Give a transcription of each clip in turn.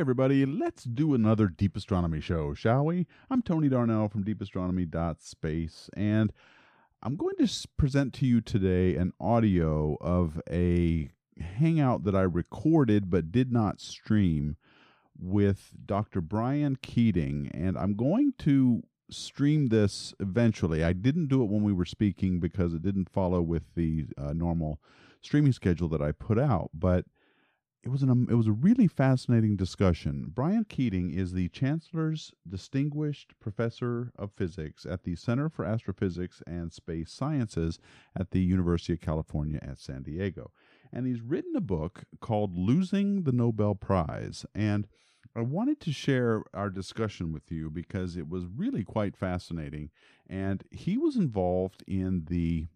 everybody, let's do another Deep Astronomy show, shall we? I'm Tony Darnell from deepastronomy.space, and I'm going to present to you today an audio of a hangout that I recorded but did not stream with Dr. Brian Keating, and I'm going to stream this eventually. I didn't do it when we were speaking because it didn't follow with the uh, normal streaming schedule that I put out, but it was an um, it was a really fascinating discussion. Brian Keating is the Chancellor's Distinguished Professor of Physics at the Center for Astrophysics and Space Sciences at the University of California at San Diego. And he's written a book called Losing the Nobel Prize. And I wanted to share our discussion with you because it was really quite fascinating. And he was involved in the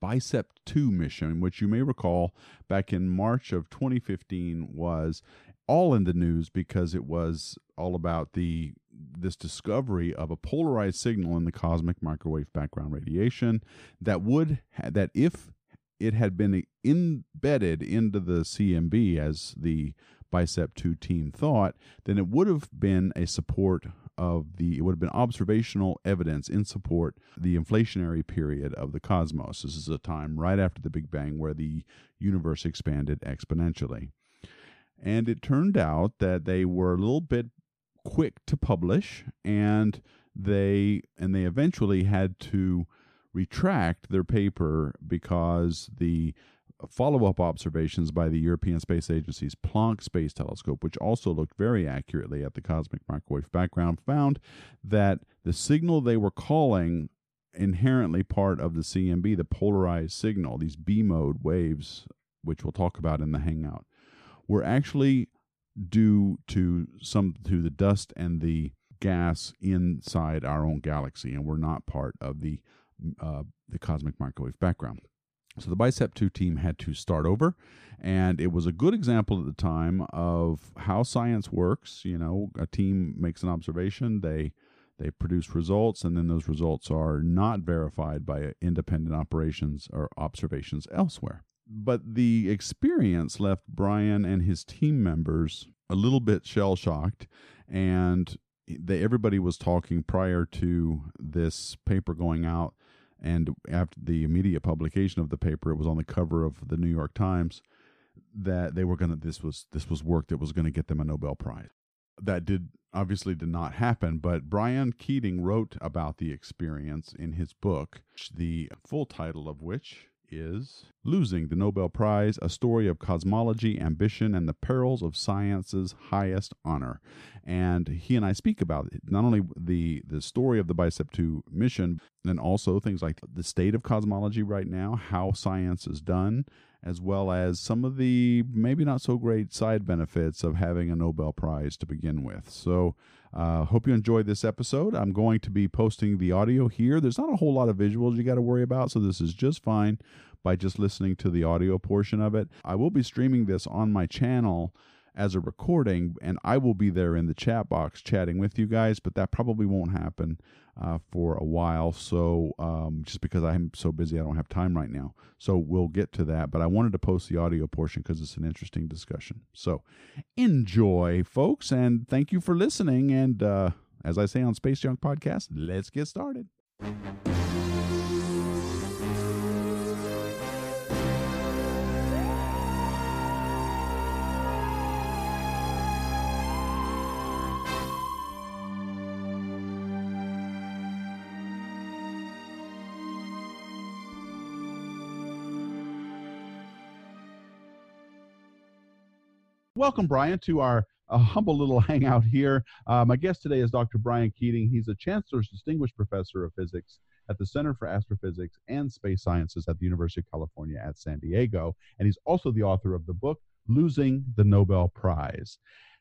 BICEP 2 mission, which you may recall back in March of 2015 was all in the news because it was all about the this discovery of a polarized signal in the cosmic microwave background radiation that would that if it had been embedded into the CMB as the BICEP 2 team thought, then it would have been a support of the it would have been observational evidence in support the inflationary period of the cosmos. This is a time right after the Big Bang where the universe expanded exponentially. And it turned out that they were a little bit quick to publish and they and they eventually had to retract their paper because the follow up observations by the European Space Agency's Planck Space Telescope, which also looked very accurately at the cosmic microwave background, found that the signal they were calling inherently part of the CMB, the polarized signal, these B mode waves, which we'll talk about in the Hangout, were actually due to some to the dust and the gas inside our own galaxy, and were not part of the uh, the cosmic microwave background. So the Bicep 2 team had to start over, and it was a good example at the time of how science works. You know, a team makes an observation, they they produce results, and then those results are not verified by independent operations or observations elsewhere. But the experience left Brian and his team members a little bit shell shocked, and they, everybody was talking prior to this paper going out and after the immediate publication of the paper it was on the cover of the New York Times that they were going to this was this was work that was going to get them a Nobel prize. That did obviously did not happen but Brian Keating wrote about the experience in his book the full title of which is Losing the Nobel Prize A Story of Cosmology, Ambition, and the Perils of Science's Highest Honor. And he and I speak about it, not only the, the story of the BICEP 2 mission, and also things like the state of cosmology right now, how science is done, as well as some of the maybe not so great side benefits of having a Nobel Prize to begin with. So, uh, hope you enjoyed this episode. I'm going to be posting the audio here. There's not a whole lot of visuals you got to worry about, so this is just fine by just listening to the audio portion of it. I will be streaming this on my channel as a recording, and I will be there in the chat box chatting with you guys, but that probably won't happen uh, for a while. So, um, just because I'm so busy, I don't have time right now. So, we'll get to that, but I wanted to post the audio portion because it's an interesting discussion. So, enjoy, folks, and thank you for listening. And uh, as I say on Space Junk Podcast, let's get started. Welcome, Brian, to our uh, humble little hangout here. Uh, my guest today is Dr. Brian Keating. He's a Chancellor's Distinguished Professor of Physics at the Center for Astrophysics and Space Sciences at the University of California at San Diego. And he's also the author of the book, Losing the Nobel Prize.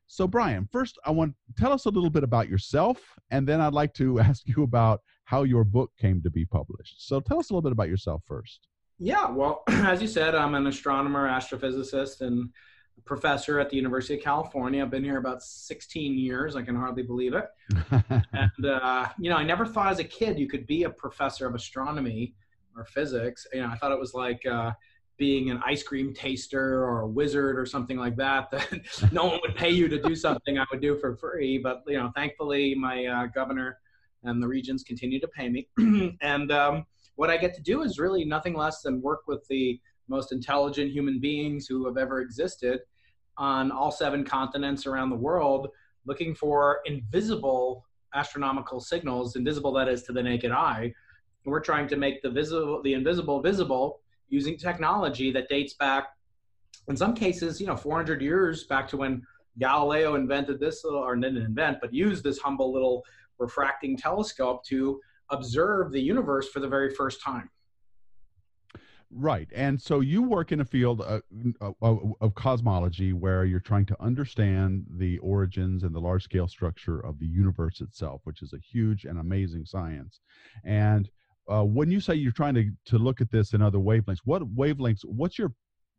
So, Brian, first, I want tell us a little bit about yourself, and then I'd like to ask you about how your book came to be published. So, tell us a little bit about yourself first. Yeah, well, as you said, I'm an astronomer, astrophysicist, and professor at the University of California. I've been here about 16 years. I can hardly believe it. and, uh, you know, I never thought as a kid you could be a professor of astronomy or physics. You know, I thought it was like, uh, being an ice cream taster or a wizard or something like that that no one would pay you to do something I would do for free. But you know, thankfully, my uh, governor and the regents continue to pay me, and um, what I get to do is really nothing less than work with the most intelligent human beings who have ever existed on all seven continents around the world, looking for invisible astronomical signals, invisible that is to the naked eye. We're trying to make the visible, the invisible visible using technology that dates back, in some cases, you know, 400 years back to when Galileo invented this little, or didn't invent, but used this humble little refracting telescope to observe the universe for the very first time. Right. And so you work in a field of, of, of, cosmology where you're trying to understand the origins and the large scale structure of the universe itself, which is a huge and amazing science. And uh, when you say you're trying to, to look at this in other wavelengths, what wavelengths, what's your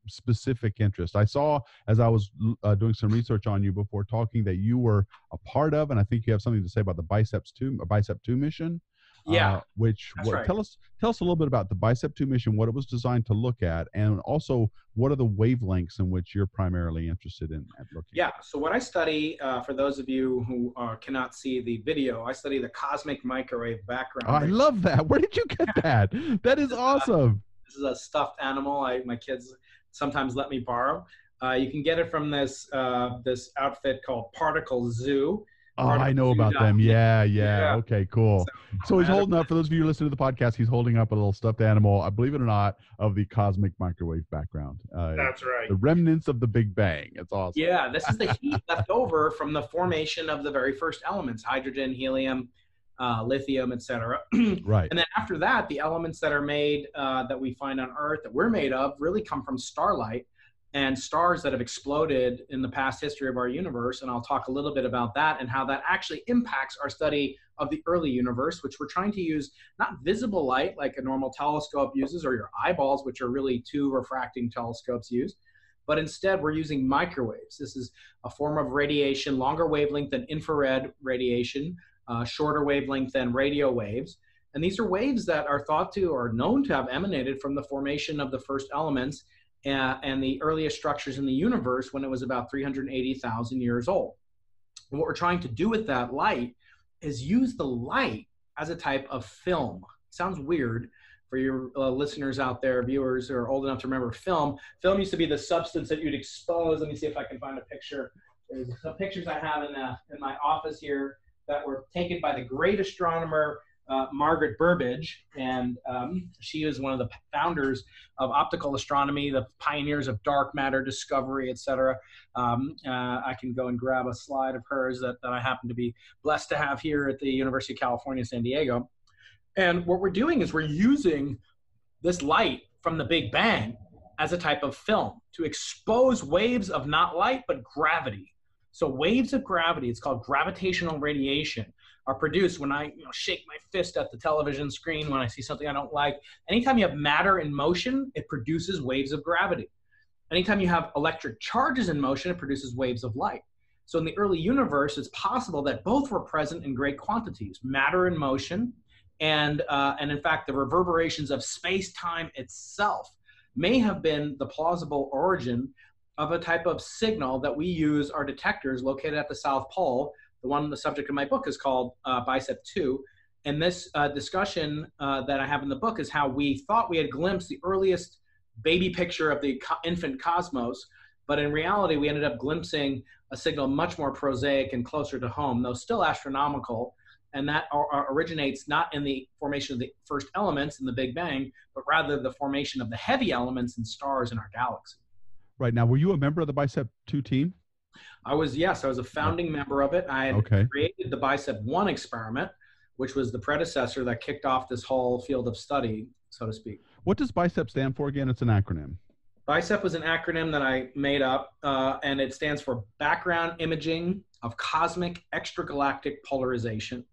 specific interest? I saw as I was uh, doing some research on you before talking that you were a part of, and I think you have something to say about the Biceps 2, Bicep 2 mission. Yeah. Uh, which what, right. tell us tell us a little bit about the Bicep 2 mission, what it was designed to look at, and also what are the wavelengths in which you're primarily interested in looking. Yeah. So what I study, uh, for those of you who uh, cannot see the video, I study the cosmic microwave background. Oh, I love that. Where did you get that? that is awesome. this is a stuffed animal. I my kids sometimes let me borrow. Uh, you can get it from this uh, this outfit called Particle Zoo. Oh, I know about them. Yeah, yeah, yeah. Okay, cool. So, so he's holding up, for those of you listening to the podcast, he's holding up a little stuffed animal, I believe it or not, of the cosmic microwave background. Uh, That's right. The remnants of the Big Bang. It's awesome. Yeah, this is the heat left over from the formation of the very first elements hydrogen, helium, uh, lithium, etc. right. And then after that, the elements that are made, uh, that we find on Earth, that we're made of, really come from starlight and stars that have exploded in the past history of our universe. And I'll talk a little bit about that and how that actually impacts our study of the early universe, which we're trying to use not visible light like a normal telescope uses or your eyeballs, which are really two refracting telescopes use, but instead we're using microwaves. This is a form of radiation, longer wavelength than infrared radiation, uh, shorter wavelength than radio waves. And these are waves that are thought to or known to have emanated from the formation of the first elements uh, and the earliest structures in the universe when it was about 380,000 years old. And what we're trying to do with that light is use the light as a type of film. Sounds weird for your uh, listeners out there, viewers who are old enough to remember film. Film used to be the substance that you'd expose. Let me see if I can find a picture. There's some pictures I have in, uh, in my office here that were taken by the great astronomer uh, Margaret Burbidge, and um, she is one of the founders of optical astronomy, the pioneers of dark matter discovery, etc. Um, uh, I can go and grab a slide of hers that, that I happen to be blessed to have here at the University of California, San Diego. And what we're doing is we're using this light from the Big Bang as a type of film to expose waves of not light, but gravity. So waves of gravity, it's called gravitational radiation, are produced when I you know, shake my fist at the television screen when I see something I don't like. Anytime you have matter in motion, it produces waves of gravity. Anytime you have electric charges in motion, it produces waves of light. So in the early universe, it's possible that both were present in great quantities, matter in motion, and, uh, and in fact, the reverberations of space-time itself may have been the plausible origin of a type of signal that we use our detectors located at the South Pole the one the subject of my book is called uh, Bicep 2. And this uh, discussion uh, that I have in the book is how we thought we had glimpsed the earliest baby picture of the co- infant cosmos, but in reality, we ended up glimpsing a signal much more prosaic and closer to home, though still astronomical. And that originates not in the formation of the first elements in the Big Bang, but rather the formation of the heavy elements and stars in our galaxy. Right now, were you a member of the Bicep 2 team? I was yes, I was a founding member of it. I had okay. created the Bicep One experiment, which was the predecessor that kicked off this whole field of study, so to speak. What does Bicep stand for again? It's an acronym. BICEP was an acronym that I made up, uh, and it stands for Background Imaging of Cosmic Extragalactic Polarization.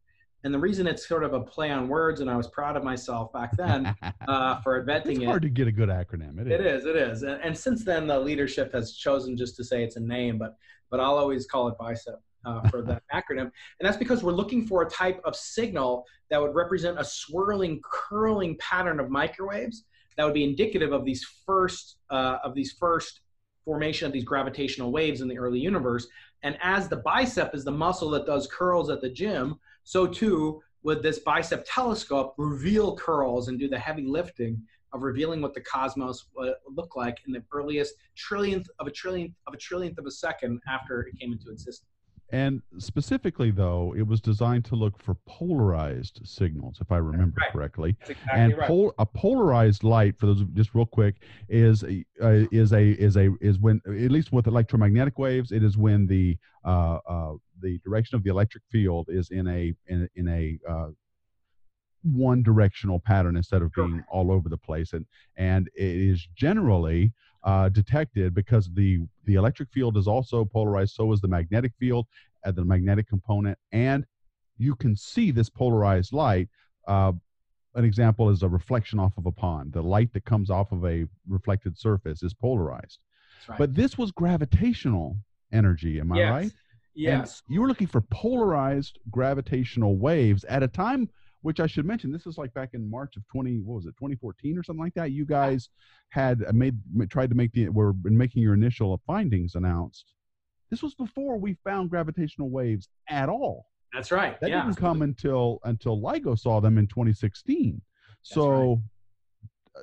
And the reason it's sort of a play on words, and I was proud of myself back then uh, for inventing it's it. It's hard to get a good acronym. It is. It is. It is. And, and, since then, the leadership has chosen just to say it's a name, but but I'll always call it BICEP. Uh, for that acronym. And that's because we're looking for a type of signal that would represent a swirling, curling pattern of microwaves that would be indicative of these first uh, of these first formation of these gravitational waves in the early universe. And as the bicep is the muscle that does curls at the gym, so too would this bicep telescope reveal curls and do the heavy lifting of revealing what the cosmos would look like in the earliest trillionth of a trillionth of a trillionth of a second after it came into existence. And specifically, though, it was designed to look for polarized signals, if I remember right. correctly. Exactly and right. pol- a polarized light, for those just real quick, is a, uh, is a is a is when at least with electromagnetic waves, it is when the uh, uh, the direction of the electric field is in a in, in a uh, one directional pattern instead of being all over the place, and and it is generally uh, detected because the the electric field is also polarized. So is the magnetic field at the magnetic component, and you can see this polarized light. Uh, an example is a reflection off of a pond. The light that comes off of a reflected surface is polarized. Right. But this was gravitational energy. Am I yes. right? Yes. And you were looking for polarized gravitational waves at a time which I should mention, this is like back in March of 20, what was it, 2014 or something like that. You guys had uh, made, tried to make the, were making your initial uh, findings announced. This was before we found gravitational waves at all. That's right. That yeah. didn't come until, until LIGO saw them in 2016. So right. Uh,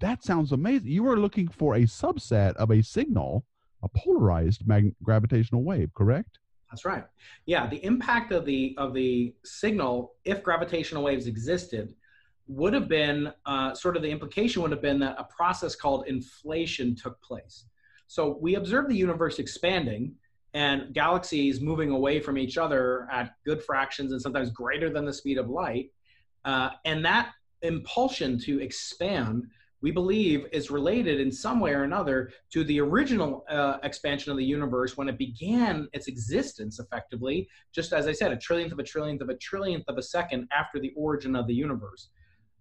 that sounds amazing. You were looking for a subset of a signal, a polarized mag- gravitational wave, correct? That's right. Yeah, the impact of the of the signal, if gravitational waves existed, would have been uh, sort of the implication would have been that a process called inflation took place. So we observe the universe expanding and galaxies moving away from each other at good fractions and sometimes greater than the speed of light, uh, and that impulsion to expand we believe is related in some way or another to the original uh, expansion of the universe when it began its existence effectively just as i said a trillionth of a trillionth of a trillionth of a second after the origin of the universe.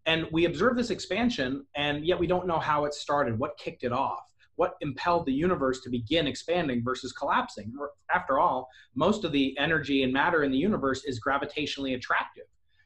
And we observe this expansion and yet we don't know how it started what kicked it off what impelled the universe to begin expanding versus collapsing. After all most of the energy and matter in the universe is gravitationally attractive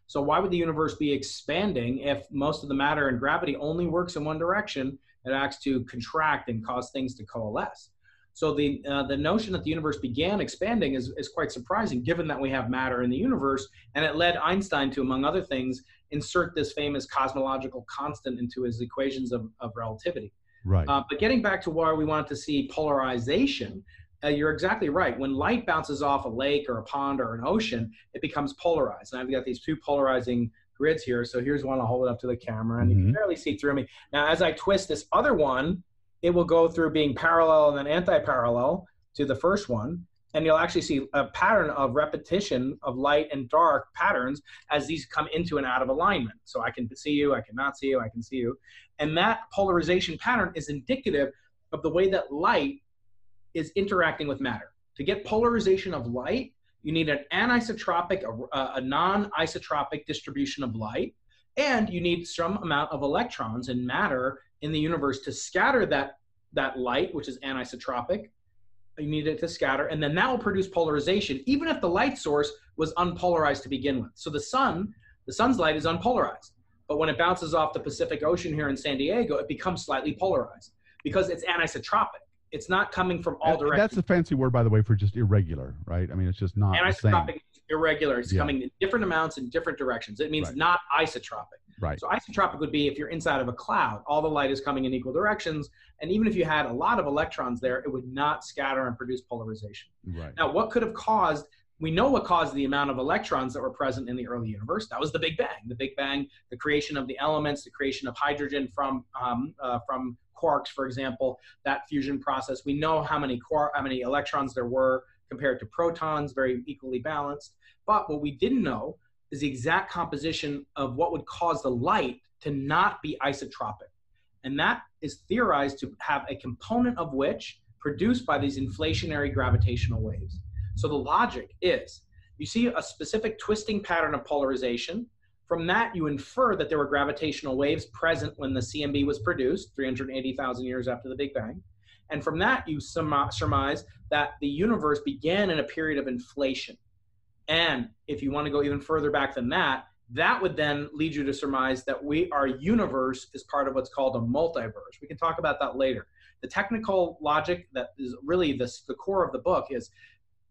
so why would the universe be expanding if most of the matter and gravity only works in one direction? It acts to contract and cause things to coalesce. So the uh, the notion that the universe began expanding is, is quite surprising, given that we have matter in the universe, and it led Einstein to, among other things, insert this famous cosmological constant into his equations of, of relativity. Right. Uh, but getting back to why we wanted to see polarization, uh, you're exactly right. When light bounces off a lake or a pond or an ocean, it becomes polarized. And I've got these two polarizing grids here. So here's one. I'll hold it up to the camera, and mm-hmm. you can barely see through me. Now, as I twist this other one, it will go through being parallel and then anti-parallel to the first one. And you'll actually see a pattern of repetition of light and dark patterns as these come into and out of alignment. So I can see you, I cannot see you, I can see you. And that polarization pattern is indicative of the way that light is interacting with matter. To get polarization of light, you need an anisotropic, a, a non-isotropic distribution of light, and you need some amount of electrons and matter in the universe to scatter that, that light, which is anisotropic. You need it to scatter, and then that will produce polarization, even if the light source was unpolarized to begin with. So the sun, the sun's light is unpolarized, but when it bounces off the Pacific Ocean here in San Diego, it becomes slightly polarized because it's anisotropic it's not coming from all directions. That's a fancy word, by the way, for just irregular, right? I mean, it's just not anisotropic. Irregular. It's yeah. coming in different amounts in different directions. It means right. not isotropic. Right. So isotropic would be if you're inside of a cloud, all the light is coming in equal directions, and even if you had a lot of electrons there, it would not scatter and produce polarization. Right. Now, what could have caused? We know what caused the amount of electrons that were present in the early universe. That was the Big Bang. The Big Bang, the creation of the elements, the creation of hydrogen from um, uh, from quarks, for example, that fusion process. We know how many quark, how many electrons there were compared to protons, very equally balanced. But what we didn't know is the exact composition of what would cause the light to not be isotropic. And that is theorized to have a component of which produced by these inflationary gravitational waves. So the logic is you see a specific twisting pattern of polarization from that, you infer that there were gravitational waves present when the CMB was produced, 380,000 years after the Big Bang. And from that, you surmise that the universe began in a period of inflation. And if you want to go even further back than that, that would then lead you to surmise that we our universe is part of what's called a multiverse. We can talk about that later. The technical logic that is really the, the core of the book is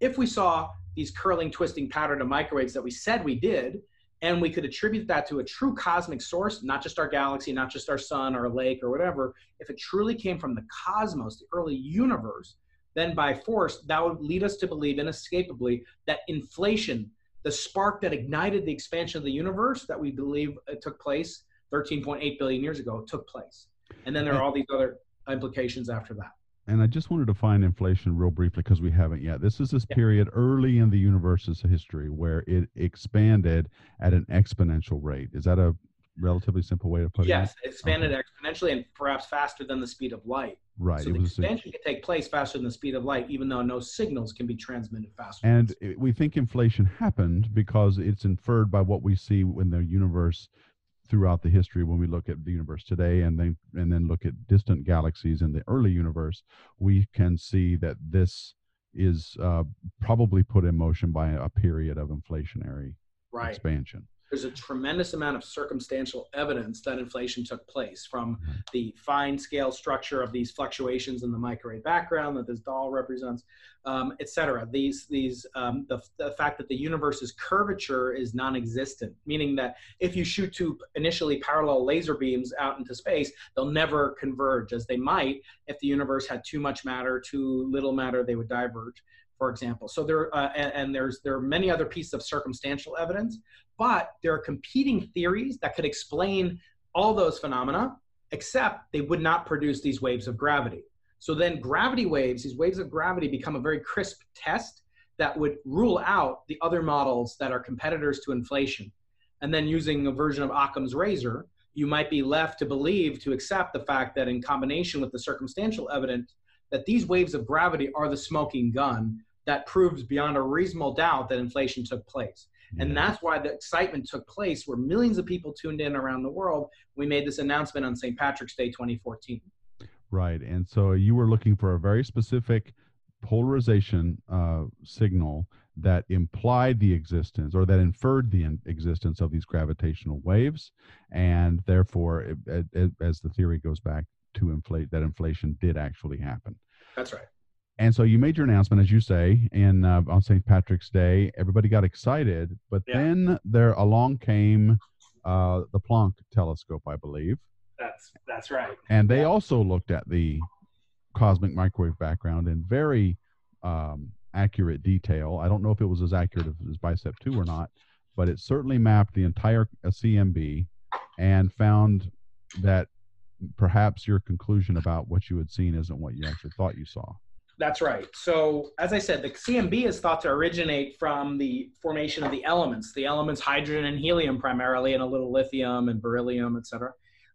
if we saw these curling, twisting pattern of microwaves that we said we did, and we could attribute that to a true cosmic source, not just our galaxy, not just our sun or a lake or whatever, if it truly came from the cosmos, the early universe, then by force, that would lead us to believe inescapably that inflation, the spark that ignited the expansion of the universe that we believe uh, took place 13.8 billion years ago, took place. And then there are all these other implications after that. And I just wanted to define inflation real briefly because we haven't yet. This is this yeah. period early in the universe's history where it expanded at an exponential rate. Is that a relatively simple way to put yes, it? Yes, expanded okay. exponentially and perhaps faster than the speed of light. Right. So the expansion can take place faster than the speed of light, even though no signals can be transmitted faster. And we think inflation happened because it's inferred by what we see when the universe throughout the history when we look at the universe today and then and then look at distant galaxies in the early universe we can see that this is uh, probably put in motion by a period of inflationary right. expansion there's a tremendous amount of circumstantial evidence that inflation took place from mm-hmm. the fine scale structure of these fluctuations in the microwave background that this doll represents, um, et cetera. These, these, um, the, the fact that the universe's curvature is non-existent, meaning that if you shoot two initially parallel laser beams out into space, they'll never converge as they might if the universe had too much matter, too little matter, they would diverge for example. So there, uh, and, and, there's there are many other pieces of circumstantial evidence, but there are competing theories that could explain all those phenomena, except they would not produce these waves of gravity. So then gravity waves, these waves of gravity become a very crisp test that would rule out the other models that are competitors to inflation. And then using a version of Occam's razor, you might be left to believe, to accept the fact that in combination with the circumstantial evidence, that these waves of gravity are the smoking gun that proves beyond a reasonable doubt that inflation took place. Yeah. And that's why the excitement took place where millions of people tuned in around the world. We made this announcement on St. Patrick's Day 2014. Right. And so you were looking for a very specific polarization uh, signal that implied the existence or that inferred the in- existence of these gravitational waves. And therefore, it, it, it, as the theory goes back to inflate, that inflation did actually happen. That's right. And so you made your announcement, as you say, in uh, on St. Patrick's Day. Everybody got excited, but yeah. then there along came uh, the Planck telescope, I believe. That's that's right. And they yeah. also looked at the cosmic microwave background in very um, accurate detail. I don't know if it was as accurate as Bicep Two or not, but it certainly mapped the entire uh, CMB and found that perhaps your conclusion about what you had seen isn't what you actually thought you saw. That's right. So, as I said, the CMB is thought to originate from the formation of the elements, the elements hydrogen and helium primarily, and a little lithium and beryllium, et cetera.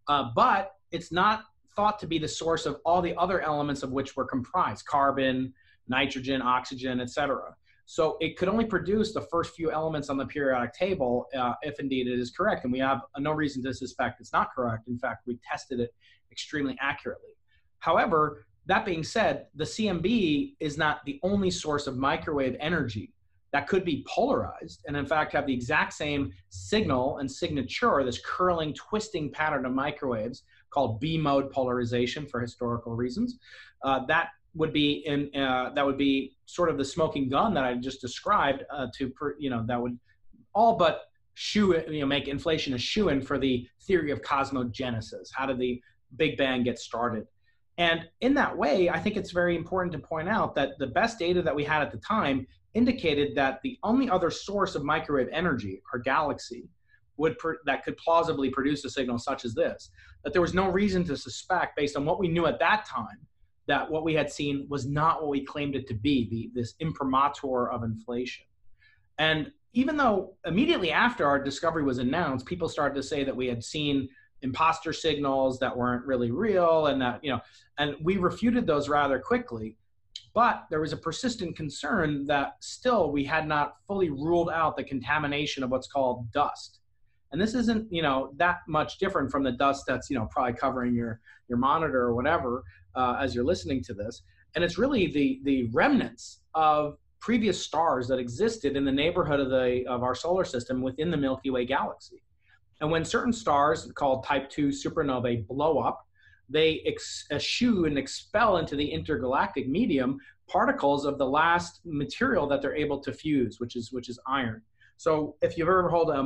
Uh, but it's not thought to be the source of all the other elements of which were comprised carbon, nitrogen, oxygen, et cetera. So, it could only produce the first few elements on the periodic table uh, if indeed it is correct. And we have no reason to suspect it's not correct. In fact, we tested it extremely accurately. However, that being said, the CMB is not the only source of microwave energy that could be polarized and in fact have the exact same signal and signature, this curling, twisting pattern of microwaves called B mode polarization for historical reasons. Uh, that would be in uh, that would be sort of the smoking gun that I just described uh, to per, you know that would all but shoe you know make inflation a shoe in for the theory of cosmogenesis. How did the Big Bang get started? And in that way, I think it's very important to point out that the best data that we had at the time indicated that the only other source of microwave energy, our galaxy, would that could plausibly produce a signal such as this. That there was no reason to suspect, based on what we knew at that time, that what we had seen was not what we claimed it to be, the, this imprimatur of inflation. And even though immediately after our discovery was announced, people started to say that we had seen imposter signals that weren't really real and that you know and we refuted those rather quickly. But there was a persistent concern that still we had not fully ruled out the contamination of what's called dust. And this isn't you know that much different from the dust that's you know probably covering your your monitor or whatever uh, as you're listening to this. And it's really the the remnants of previous stars that existed in the neighborhood of the of our solar system within the Milky Way galaxy. And when certain stars called type 2 supernovae blow up, they ex- eschew and expel into the intergalactic medium particles of the last material that they're able to fuse, which is which is iron. So if you've ever held a,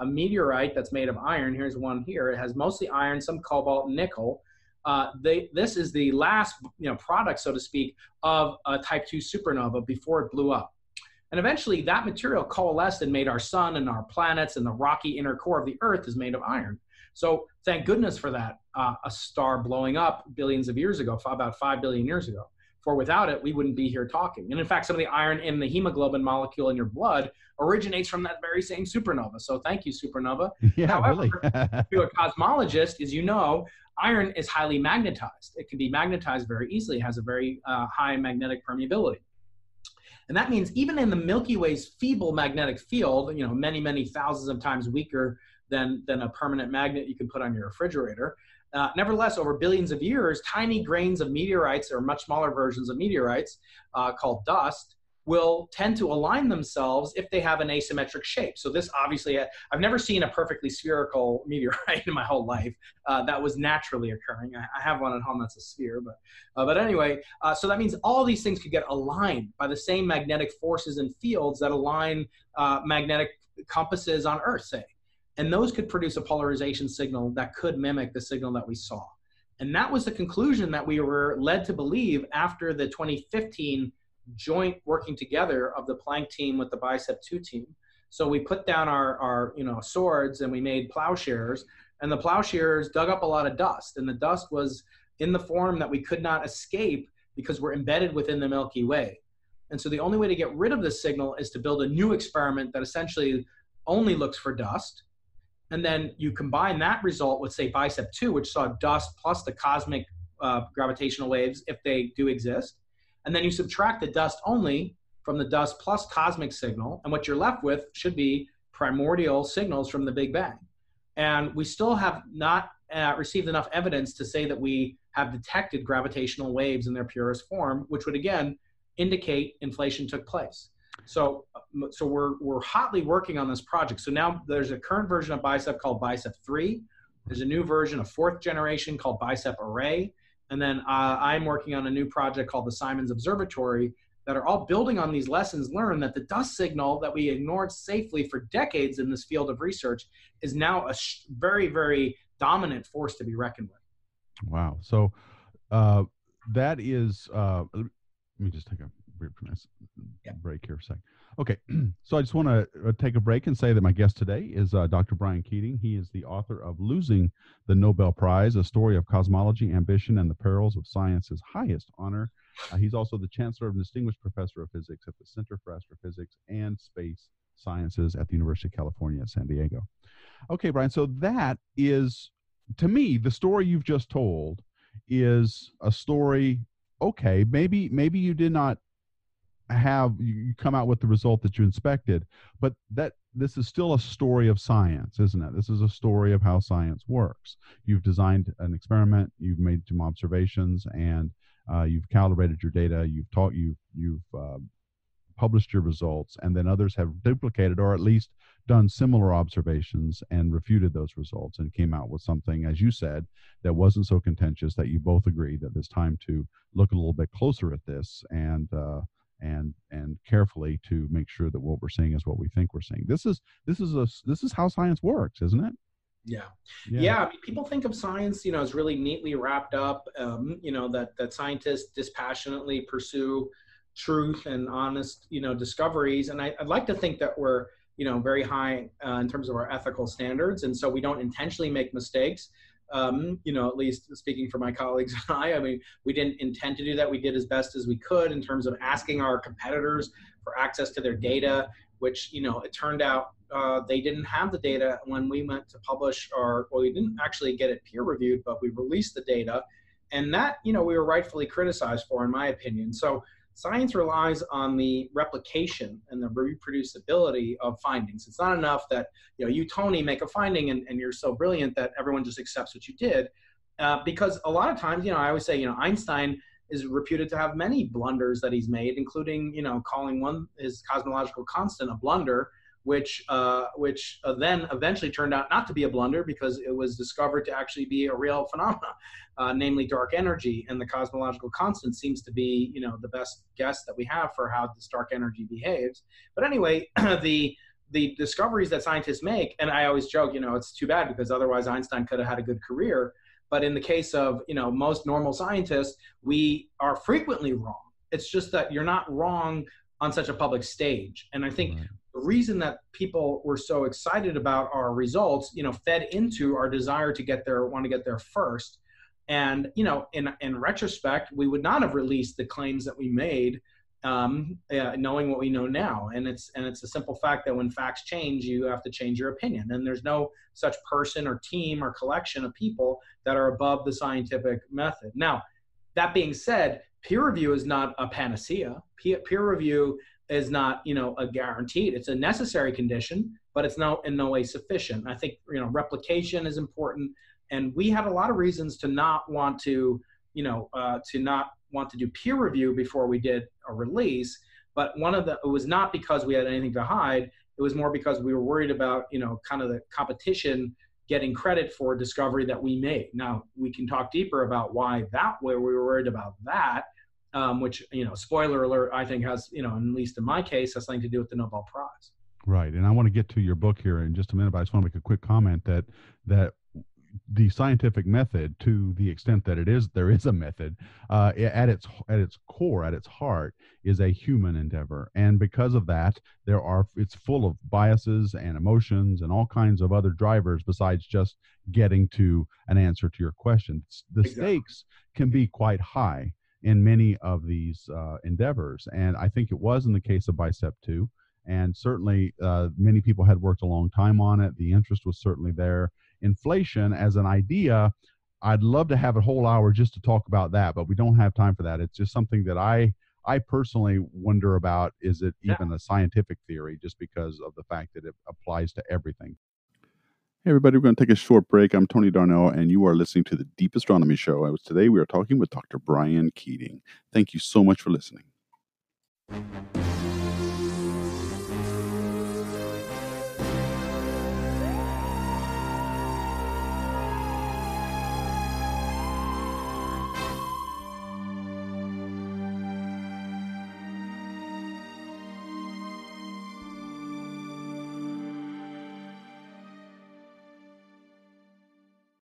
a meteorite that's made of iron, here's one here. It has mostly iron, some cobalt, nickel. Uh, they, this is the last you know, product, so to speak, of a Type 2 supernova before it blew up. And eventually, that material coalesced and made our sun and our planets and the rocky inner core of the Earth is made of iron. So thank goodness for that, uh, a star blowing up billions of years ago, about 5 billion years ago. For without it, we wouldn't be here talking. And in fact, some of the iron in the hemoglobin molecule in your blood originates from that very same supernova. So thank you, supernova. Yeah, However, really. to a cosmologist, as you know, iron is highly magnetized. It can be magnetized very easily, it has a very uh, high magnetic permeability. And that means even in the Milky Way's feeble magnetic field, you know, many, many thousands of times weaker than, than a permanent magnet you can put on your refrigerator, uh, nevertheless, over billions of years, tiny grains of meteorites or much smaller versions of meteorites uh, called dust will tend to align themselves if they have an asymmetric shape. So this obviously, I've never seen a perfectly spherical meteorite in my whole life uh, that was naturally occurring. I, I, have one at home that's a sphere, but uh, but anyway, uh, so that means all these things could get aligned by the same magnetic forces and fields that align uh, magnetic compasses on Earth, say. And those could produce a polarization signal that could mimic the signal that we saw. And that was the conclusion that we were led to believe after the 2015 joint working together of the Planck team with the Bicep 2 team. So we put down our, our you know, swords and we made plowshares, and the plowshares dug up a lot of dust. And the dust was in the form that we could not escape because we're embedded within the Milky Way. And so the only way to get rid of this signal is to build a new experiment that essentially only looks for dust and then you combine that result with, say, Bicep 2, which saw dust plus the cosmic uh, gravitational waves, if they do exist. And then you subtract the dust only from the dust plus cosmic signal. And what you're left with should be primordial signals from the Big Bang. And we still have not uh, received enough evidence to say that we have detected gravitational waves in their purest form, which would again indicate inflation took place. So, so we're, we're hotly working on this project. So now there's a current version of Bicep called Bicep 3. There's a new version, a fourth generation called Bicep Array. And then uh, I'm working on a new project called the Simons Observatory that are all building on these lessons learned that the dust signal that we ignored safely for decades in this field of research is now a sh- very, very dominant force to be reckoned with. Wow. So uh, that is, uh, let me just take a yeah. break here for a sec. Okay, so I just want to uh, take a break and say that my guest today is uh, Dr. Brian Keating. He is the author of Losing the Nobel Prize, a story of cosmology, ambition, and the perils of science's highest honor. Uh, he's also the chancellor of distinguished professor of physics at the Center for Astrophysics and Space Sciences at the University of California San Diego. Okay, Brian, so that is, to me, the story you've just told is a story okay maybe maybe you did not have you come out with the result that you inspected but that this is still a story of science isn't it? This is a story of how science works. You've designed an experiment you've made some observations and uh, you've calibrated your data you've taught you you've uh, published your results and then others have duplicated or at least done similar observations and refuted those results and came out with something as you said that wasn't so contentious that you both agreed that it's time to look a little bit closer at this and uh, and and carefully to make sure that what we're seeing is what we think we're seeing. This is this is a this is how science works, isn't it? Yeah. yeah, yeah. I mean, people think of science, you know, as really neatly wrapped up. Um, you know that that scientists dispassionately pursue truth and honest, you know, discoveries. And I, would like to think that we're, you know, very high uh, in terms of our ethical standards, and so we don't intentionally make mistakes um, you know, at least speaking for my colleagues and I, I mean, we didn't intend to do that. We did as best as we could in terms of asking our competitors for access to their data, which, you know, it turned out uh, they didn't have the data when we went to publish our, well, we didn't actually get it peer reviewed, but we released the data. And that, you know, we were rightfully criticized for, in my opinion. So science relies on the replication and the reproducibility of findings. It's not enough that you know you Tony make a finding and, and you're so brilliant that everyone just accepts what you did, uh, because a lot of times you know I always say you know Einstein is reputed to have many blunders that he's made, including you know calling one his cosmological constant a blunder, which uh, which uh, then eventually turned out not to be a blunder because it was discovered to actually be a real phenomenon, uh, namely dark energy, and the cosmological constant seems to be you know the best guess that we have for how this dark energy behaves. But anyway, the the discoveries that scientists make, and I always joke, you know, it's too bad because otherwise Einstein could have had a good career. But in the case of you know most normal scientists, we are frequently wrong. It's just that you're not wrong on such a public stage. And I think. The reason that people were so excited about our results, you know, fed into our desire to get there, want to get there first. And you know, in in retrospect, we would not have released the claims that we made um, uh, knowing what we know now. And it's and it's a simple fact that when facts change, you have to change your opinion. And there's no such person or team or collection of people that are above the scientific method. Now, that being said, peer review is not a panacea. Peer, peer review is not you know a guaranteed. It's a necessary condition, but it's no in no way sufficient. I think you know replication is important, and we had a lot of reasons to not want to you know uh, to not want to do peer review before we did a release. But one of the it was not because we had anything to hide. It was more because we were worried about you know kind of the competition getting credit for a discovery that we made. Now we can talk deeper about why that way we were worried about that. Um, which you know, spoiler alert, I think has you know, at least in my case, has something to do with the Nobel Prize. Right, and I want to get to your book here in just a minute, but I just want to make a quick comment that that the scientific method to the extent that it is there is a method uh, at its at its core at its heart is a human endeavor and because of that there are it's full of biases and emotions and all kinds of other drivers besides just getting to an answer to your question the exactly. stakes can be quite high in many of these uh, endeavors and i think it was in the case of bicep 2 and certainly uh, many people had worked a long time on it the interest was certainly there inflation as an idea, I'd love to have a whole hour just to talk about that, but we don't have time for that. It's just something that I I personally wonder about is it even yeah. a scientific theory just because of the fact that it applies to everything. Hey everybody, we're going to take a short break. I'm Tony Darnell and you are listening to the Deep Astronomy Show. Today we are talking with Dr. Brian Keating. Thank you so much for listening.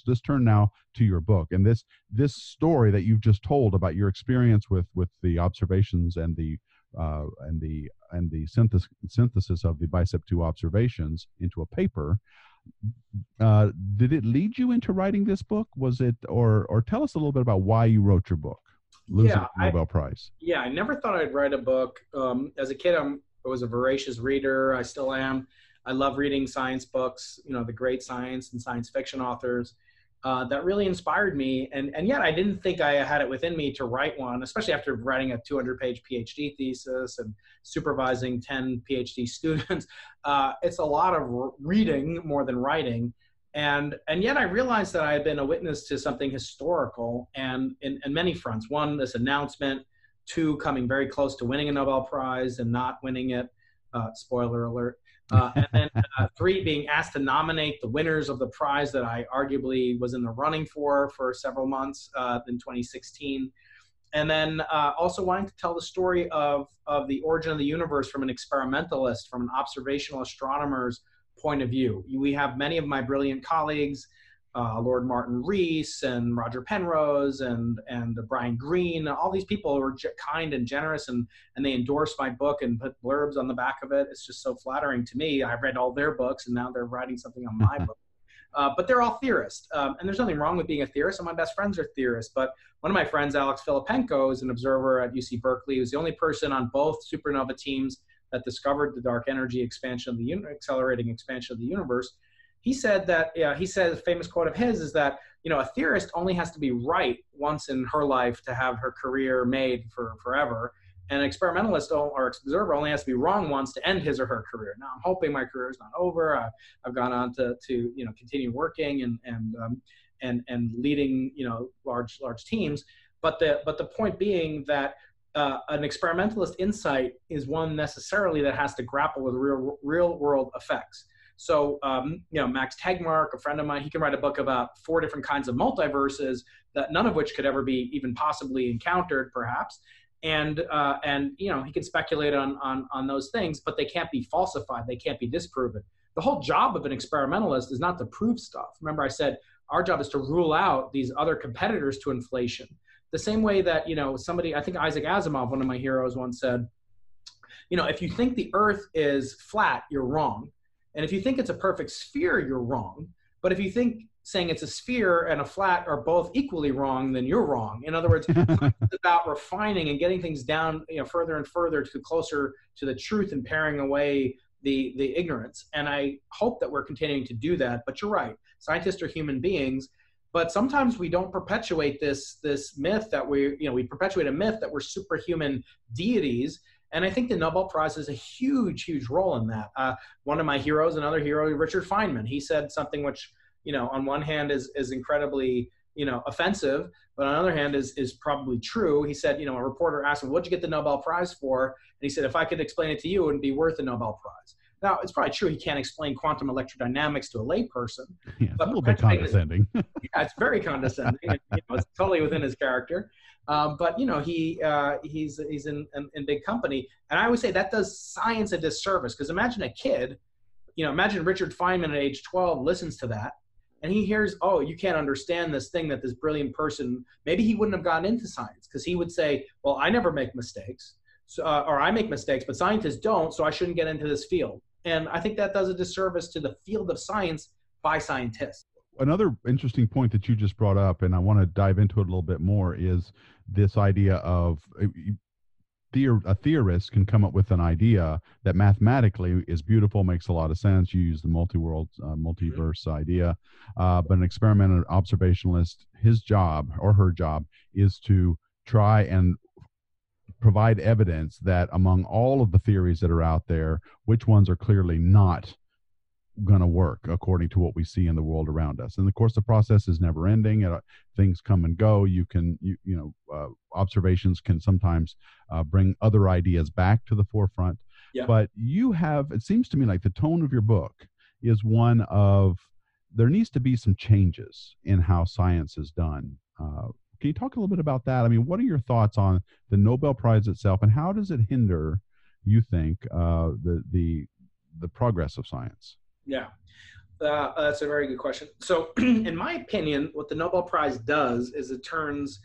Let's turn now to your book. And this this story that you've just told about your experience with with the observations and the uh, and the and the synthesis synthesis of the bicep 2 observations into a paper uh, did it lead you into writing this book? Was it or or tell us a little bit about why you wrote your book losing yeah, nobel I, prize. Yeah i never thought i'd write a book. Um, as a kid I'm, i was a voracious reader. I still am. I love reading science books you know the great science and science fiction authors uh, that really inspired me. And, and yet I didn't think I had it within me to write one, especially after writing a 200 page PhD thesis and supervising 10 PhD students. Uh, it's a lot of reading more than writing. And, and yet I realized that I had been a witness to something historical and in, in many fronts. One, this announcement, two, coming very close to winning a Nobel Prize and not winning it. Uh, spoiler alert. Uh, and then uh, three, being asked to nominate the winners of the prize that I arguably was in the running for for several months uh, in 2016. And then uh, also wanting to tell the story of, of the origin of the universe from an experimentalist, from an observational astronomer's point of view. We have many of my brilliant colleagues uh, Lord Martin Rees and Roger Penrose and and Brian Greene. All these people were kind and generous, and and they endorsed my book and put blurbs on the back of it. It's just so flattering to me. I read all their books, and now they're writing something on my book. Uh, but they're all theorists, um, and there's nothing wrong with being a theorist. And my best friends are theorists. But one of my friends, Alex Filippenko, is an observer at UC Berkeley. He was the only person on both supernova teams that discovered the dark energy expansion of the un- accelerating expansion of the universe he said that yeah, he said a famous quote of his is that you know a theorist only has to be right once in her life to have her career made for forever. And an experimentalist or observer only has to be wrong once to end his or her career. Now i'm hoping my career is not over. I've, I've gone on to, to you know continue working and and um, and and leading you know large large teams. But the but the point being that uh, an experimentalist insight is one necessarily that has to grapple with real real world effects. So, um, you know, Max Tegmark, a friend of mine, he can write a book about four different kinds of multiverses that none of which could ever be even possibly encountered, perhaps. And uh, and you know, he can speculate on on on those things, but they can't be falsified. They can't be disproven. The whole job of an experimentalist is not to prove stuff. Remember, I said our job is to rule out these other competitors to inflation. The same way that you know somebody, I think Isaac Asimov, one of my heroes, once said, you know, if you think the Earth is flat, you're wrong and if you think it's a perfect sphere, you're wrong. But if you think saying it's a sphere and a flat are both equally wrong, then you're wrong. In other words, it's about refining and getting things down, you know, further and further to closer to the truth and paring away the the ignorance. And I hope that we're continuing to do that. But you're right, scientists are human beings. But sometimes we don't perpetuate this this myth that we you know we perpetuate a myth that we're superhuman deities and I think the Nobel Prize has a huge, huge role in that. Uh, one of my heroes, another hero, Richard Feynman, he said something which, you know, on one hand is, is incredibly, you know, offensive, but on the other hand is, is probably true. He said, you know, a reporter asked him, what'd you get the Nobel Prize for? And he said, if I could explain it to you, it would be worth a Nobel Prize. Now, it's probably true he can't explain quantum electrodynamics to a layperson. Yeah, but a little bit condescending. yeah, it's very condescending. you know, it's totally within his character. Um, but you know, he uh, he's he's in, in, in big company, and I always say that does science a disservice because imagine a kid, you know, imagine Richard Feynman at age 12 listens to that, and he hears, oh, you can't understand this thing that this brilliant person. Maybe he wouldn't have gotten into science because he would say, well, I never make mistakes, so, uh, or I make mistakes, but scientists don't, so I shouldn't get into this field. And I think that does a disservice to the field of science by scientists another interesting point that you just brought up, and I want to dive into it a little bit more, is this idea of uh, a theorist can come up with an idea that mathematically is beautiful, makes a lot of sense. You use the multi-world, uh, multiverse idea, uh, but an experimental observationalist, his job or her job is to try and provide evidence that among all of the theories that are out there, which ones are clearly not going to work according to what we see in the world around us. And of course the process is never ending uh, things come and go. You can you, you know uh, observations can sometimes uh, bring other ideas back to the forefront. Yeah. but you have it seems to me like the tone of your book is one of there needs to be some changes in how science is done. Uh, can you talk a little bit about that? I mean what are your thoughts on the nobel prize itself and how does it hinder you think uh, the the the progress of science yeah, uh, that's a very good question. So, in my opinion, what the Nobel Prize does is it turns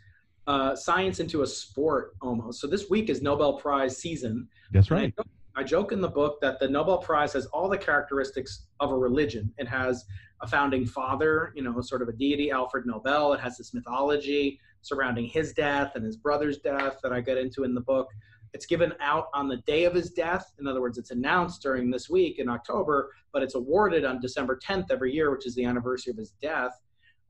uh, science into a sport almost. So this week is Nobel Prize season. That's right. I joke, I joke in the book that the Nobel Prize has all the characteristics of a religion. It has a founding father, you know, sort of a deity, Alfred Nobel. It has this mythology surrounding his death and his brother's death that I get into in the book. It's given out on the day of his death. In other words, it's announced during this week in October, but it's awarded on December 10th every year, which is the anniversary of his death.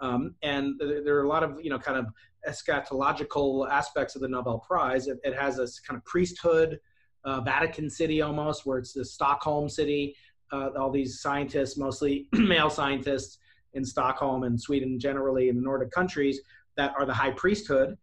Um, and there are a lot of, you know, kind of eschatological aspects of the Nobel Prize. It, it has this kind of priesthood, uh, Vatican City almost, where it's the Stockholm City. Uh, all these scientists, mostly male scientists in Stockholm and Sweden generally, in the Nordic countries, that are the high priesthood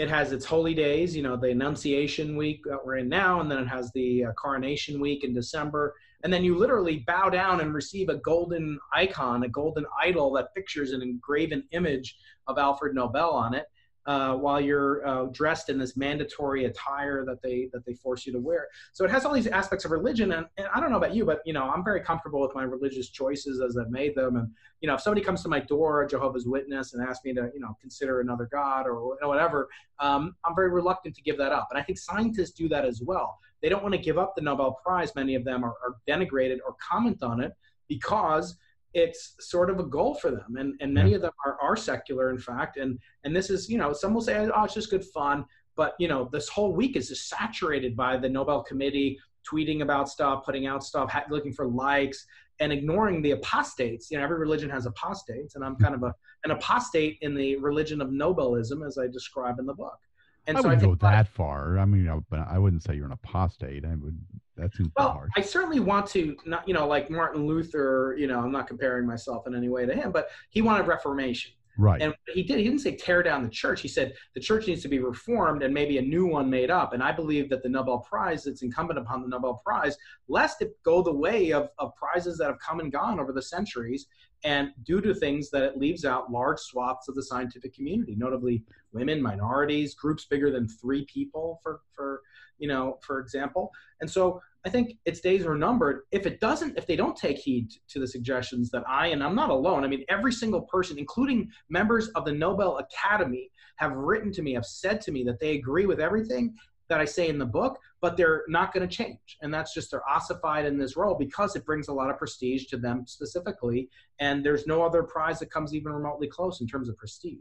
it has its holy days, you know, the Annunciation week that we're in now, and then it has the uh, Coronation week in December. And then you literally bow down and receive a golden icon, a golden idol that pictures an engraven image of Alfred Nobel on it uh, while you're uh, dressed in this mandatory attire that they that they force you to wear. So it has all these aspects of religion, and, and I don't know about you, but you know I'm very comfortable with my religious choices as I've made them. And you know if somebody comes to my door, a Jehovah's Witness, and asks me to you know consider another God or whatever, um, I'm very reluctant to give that up. And I think scientists do that as well. They don't want to give up the Nobel Prize. Many of them are, are denigrated or comment on it because it's sort of a goal for them and, and many yeah. of them are, are secular in fact and and this is you know some will say oh it's just good fun but you know this whole week is just saturated by the nobel committee tweeting about stuff putting out stuff looking for likes and ignoring the apostates you know every religion has apostates and i'm kind of a, an apostate in the religion of nobelism as i describe in the book and I so wouldn't I go that far. I mean, I wouldn't say you're an apostate. I would. That seems well. Harsh. I certainly want to not, you know, like Martin Luther. You know, I'm not comparing myself in any way to him, but he wanted reformation. Right. And he did. He didn't say tear down the church. He said the church needs to be reformed and maybe a new one made up. And I believe that the Nobel Prize, it's incumbent upon the Nobel Prize, lest it go the way of, of prizes that have come and gone over the centuries, and due to things that it leaves out large swaths of the scientific community, notably women, minorities, groups bigger than three people, for for you know, for example. And so I think its days are numbered. If it doesn't, if they don't take heed to the suggestions that I, and I'm not alone, I mean, every single person, including members of the Nobel Academy, have written to me, have said to me that they agree with everything that I say in the book, but they're not going to change. And that's just they're ossified in this role because it brings a lot of prestige to them specifically. And there's no other prize that comes even remotely close in terms of prestige.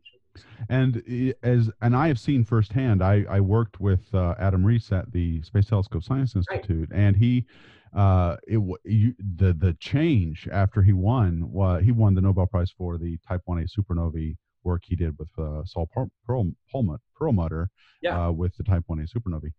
And as and I have seen firsthand, I, I worked with uh, Adam Riess at the Space Telescope Science Institute, right. and he uh, it you, the the change after he won uh, he won the Nobel Prize for the Type 1a supernovae work he did with uh, Saul Perlmutter yeah. uh, with the Type 1a supernovae.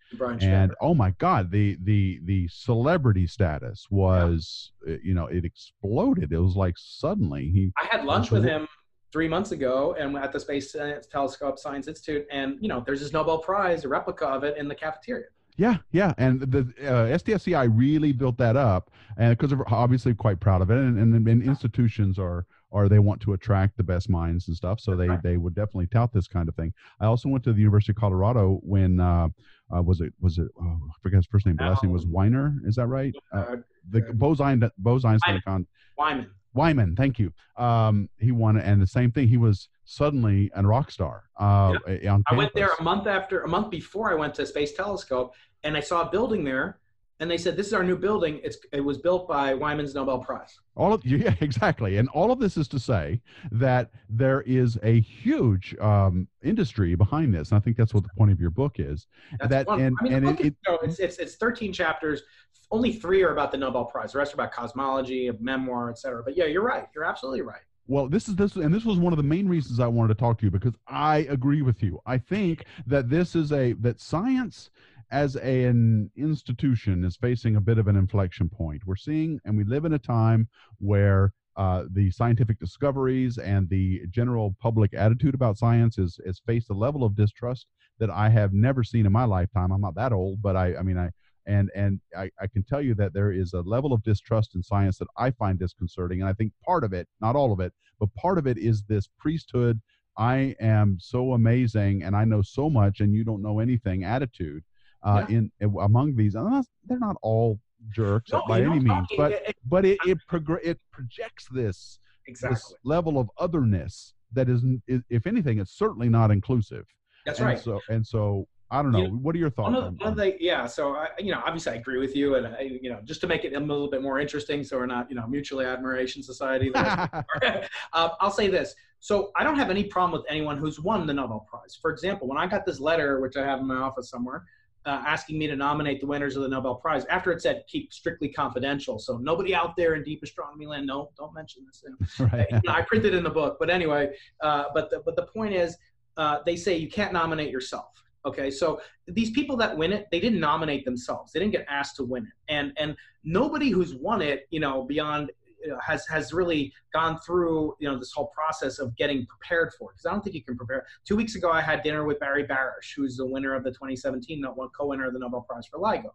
and oh my God, the the the celebrity status was yeah. you know it exploded. It was like suddenly he. I had lunch with him three months ago and at the Space Telescope Science Institute, and you know there's this Nobel Prize, a replica of it in the cafeteria. Yeah, yeah, and the uh, STSCI really built that up, and because they're obviously quite proud of it, and, and, and institutions are or they want to attract the best minds and stuff. So they right. they would definitely tout this kind of thing. I also went to the University of Colorado when uh, uh, was it was it oh, I forget his first name, but last name was Weiner. Is that right? Uh, the uh, Bose-Einstein Bose-Einstein Wieman. Wieman. Wieman, thank you. Um, he won, and the same thing. He was suddenly a rock star. Uh, yeah. I went there a month after, a month before I went to Space Telescope, and I saw a building there and they said this is our new building. It's it was built by Wieman's nobel prize. All of yeah exactly. And all of this is to say that there is a huge um, industry behind this. And i think that's what the point of your book is. That's that and, I mean, and it, no, it's, it's it's 13 chapters. Only three are about the nobel prize. The rest are about cosmology a memoir etc but yeah you're right. You're absolutely right. Well, this is this, and this was one of the main reasons I wanted to talk to you because I agree with you. I think that this is a that science as a, an institution is facing a bit of an inflection point. We're seeing, and we live in a time where uh, the scientific discoveries and the general public attitude about science is, is faced a level of distrust that I have never seen in my lifetime. I'm not that old, but I, I mean, I, and and I, I, can tell you that there is a level of distrust in science that I find disconcerting. And I think part of it, not all of it, but part of it is this priesthood. I am so amazing and I know so much and you don't know anything attitude uh, yeah. in, in, among these. Not, they're not all jerks no, by any means, but it, but it it, progr- it projects this, exactly. this level of otherness that is, if anything, it's certainly not inclusive. That's and right. So and so. I don't know. You know what are your thoughts? Of, the, yeah. So I, you know, obviously I agree with you, and I, you know, just to make it a little bit more interesting, so we're not, you know, mutually admiration society. uh, I'll say this. So I don't have any problem with anyone who's won the Nobel Prize. For example, when I got this letter, which I have in my office somewhere, uh, asking me to nominate the winners of the Nobel Prize after it said keep strictly confidential. So nobody out there in deep astronomy land, no, don't mention this. right. you know, I printed in the book, but anyway, uh, but the, but the point is, uh, they say you can't nominate yourself. Okay, so these people that win it, they didn't nominate themselves. They didn't get asked to win it, and and nobody who's won it, you know, beyond has has really gone through you know this whole process of getting prepared for because I don't think you can prepare. Two weeks ago, I had dinner with Barry Barish, who's the winner of the 2017 co-winner of the Nobel Prize for LIGO.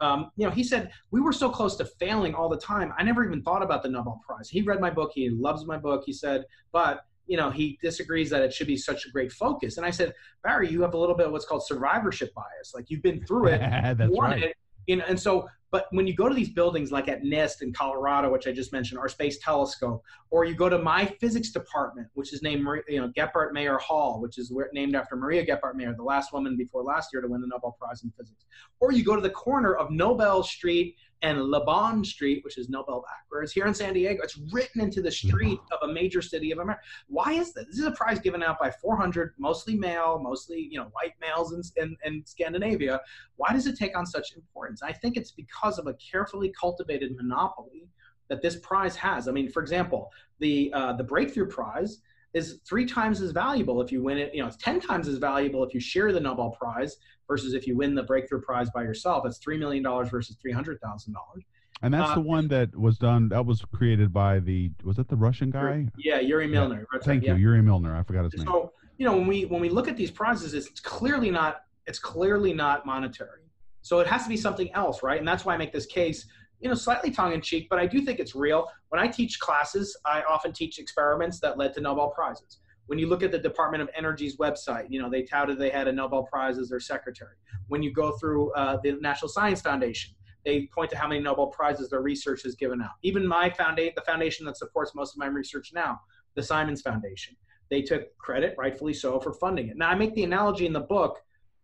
Um, you know, he said we were so close to failing all the time. I never even thought about the Nobel Prize. He read my book. He loves my book. He said, but you know, he disagrees that it should be such a great focus. And I said, Barry, you have a little bit of what's called survivorship bias. Like you've been through it, That's right. it, you know, and so but when you go to these buildings like at NIST in Colorado, which I just mentioned, our Space Telescope, or you go to my physics department, which is named you know Goeppert Mayer Hall, which is named after Maria Goeppert Mayer, the last woman before last year to win the Nobel Prize in physics, or you go to the corner of Nobel Street and Lebon Street, which is Nobel back. Whereas here in San Diego, it's written into the street mm-hmm. of a major city of America. Why is this? This is a prize given out by 400, mostly male, mostly you know white males in, in, in Scandinavia. Why does it take on such importance? I think it's because of a carefully cultivated monopoly that this prize has. I mean, for example, the uh, the Breakthrough Prize is three times as valuable if you win it. You know, it's ten times as valuable if you share the Nobel Prize versus if you win the Breakthrough Prize by yourself. It's three million dollars versus three hundred thousand dollars. And that's uh, the one that was done. That was created by the. Was that the Russian guy? Yeah, Yuri Milner. Yeah. Thank you. Yuri Milner. I forgot his name. So you know when we when we look at these prizes, it's clearly not it's clearly not monetary. So it has to be something else, right? And that's why I make this case, you know, slightly tongue in cheek, but I do think it's real. When I teach classes, I often teach experiments that led to Nobel prizes. When you look at the Department of Energy's website, you know, they touted they had a Nobel Prize as their secretary. When you go through uh, the National Science Foundation, they point to how many Nobel Prizes their research has given out. Even my foundation, the foundation that supports most of my research now, the Simons Foundation, they took credit, rightfully so, for funding it. Now, I make the analogy in the book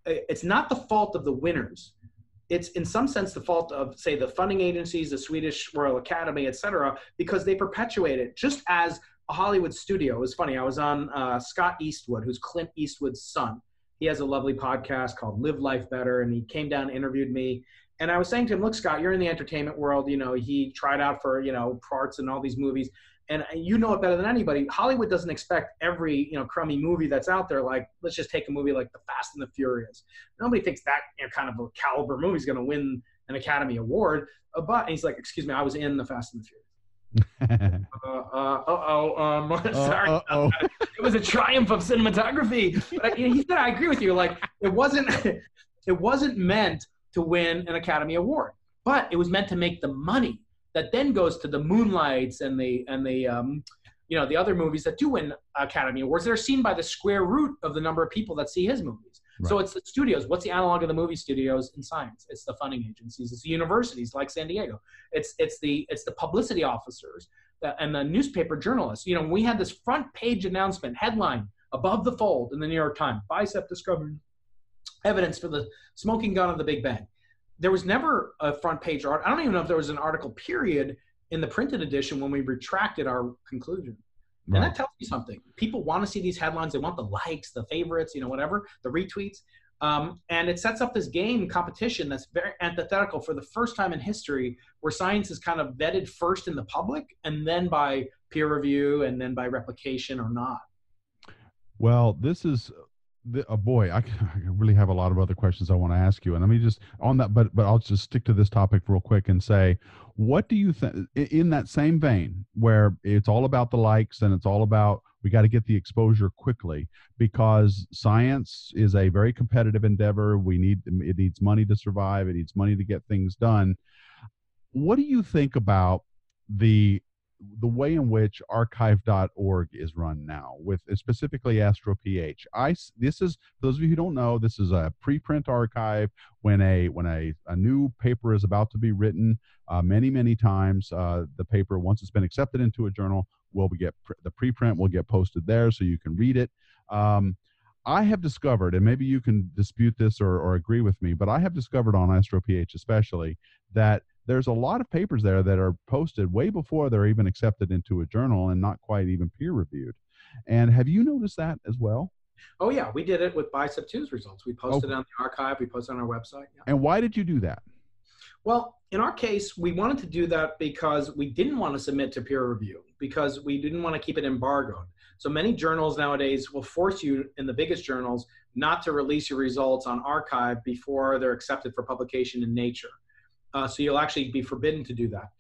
it's not the fault of the winners. It's in some sense the fault of, say, the funding agencies, the Swedish Royal Academy, etc because they perpetuate it. Just as a Hollywood studio, it was funny. I was on uh, Scott Eastwood, who's Clint Eastwood's son. He has a lovely podcast called Live Life Better, and he came down and interviewed me. And I was saying to him, look, Scott, you're in the entertainment world. You know, he tried out for, you know, parts in all these movies and you know it better than anybody. Hollywood doesn't expect every you know crummy movie that's out there. Like let's just take a movie like The Fast and the Furious. Nobody thinks that you know, kind of a caliber movie is going to win an Academy Award. Uh, but he's like, excuse me, I was in The Fast and the Furious. uh, uh, oh, um, sorry. Uh-oh. it was a triumph of cinematography. But he said, I agree with you. Like it wasn't, it wasn't meant to win an Academy Award, but it was meant to make the money that then goes to the Moonlights and the and the um, you know the other movies that do win Academy Awards that are seen by the square root of the number of people that see his movies. Right. So it's the studios. What's the analog of the movie studios in science? It's the funding agencies. It's the universities like San Diego. It's it's the it's the publicity officers and the newspaper journalists. You know, we had this front page announcement headline above the fold in the New York Times: BICEP discovered evidence for the smoking gun of the Big Bang there was never a front page art. I don't even know if there was an article period in the printed edition when we retracted our conclusion. Right. And that tells you something. People want to see these headlines. They want the likes, the favorites, you know, whatever, the retweets. Um, and it sets up this game competition that's very antithetical for the first time in history where science is kind of vetted first in the public and then by peer review and then by replication or not. Well, this is the, oh boy, I, I, really have a lot of other questions I want to ask you, and let me just on that, but but I'll just stick to this topic real quick and say, what do you think in that same vein where it's all about the likes and it's all about we got to get the exposure quickly because science is a very competitive endeavor. We need it needs money to survive. It needs money to get things done. What do you think about the the way in which arXiv.org is run now with uh, specifically astro-ph i this is for those of you who don't know this is a preprint archive when a when a, a new paper is about to be written uh, many many times uh, the paper once it's been accepted into a journal will get the preprint will get posted there so you can read it. Um, I have discovered, and maybe you can dispute this or, or agree with me, but I have discovered on astro-ph especially that there's a lot of papers there that are posted way before they're even accepted into a journal and not quite even peer reviewed. And have you noticed that as well? Oh yeah, we did it with BICEP 2's results. We oh. posted oh. on the arXiv, we posted on our website. Yeah. And why did you do that? Well, in our case, we wanted to do that because we didn't want to submit to peer review because we didn't want to keep it embargoed. So many journals nowadays will force you in the biggest journals not to release your results on arXiv before they're accepted for publication in Nature. Uh, so you'll actually be forbidden to do that.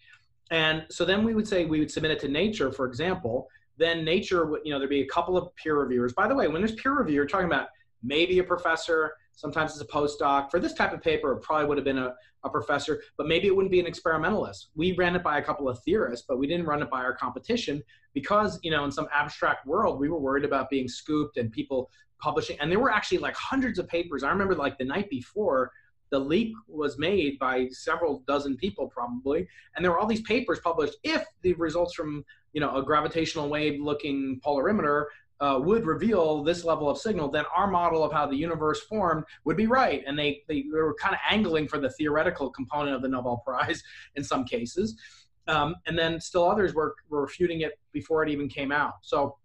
And so then we would say we would submit it to Nature, for example. Then Nature, would, you know, there'd be a couple of peer reviewers. By the way, when there's peer review, you're talking about maybe a professor, sometimes it's a postdoc. For this type of paper, it probably would have been a, a professor, but maybe it wouldn't be an experimentalist. We ran it by a couple of theorists, but we didn't run it by our competition because, you know, in some abstract world, we were worried about being scooped and people publishing. And there were actually like hundreds of papers. I remember like the night before, the leak was made by several dozen people probably and there were all these papers published if the results from you know a gravitational wave looking polarimeter uh, would reveal this level of signal, then our model of how the universe formed would be right. And they, they, they were kind of angling for the theoretical component of the Nobel Prize in some cases. Um, and then still others were, were refuting it before it even came out. So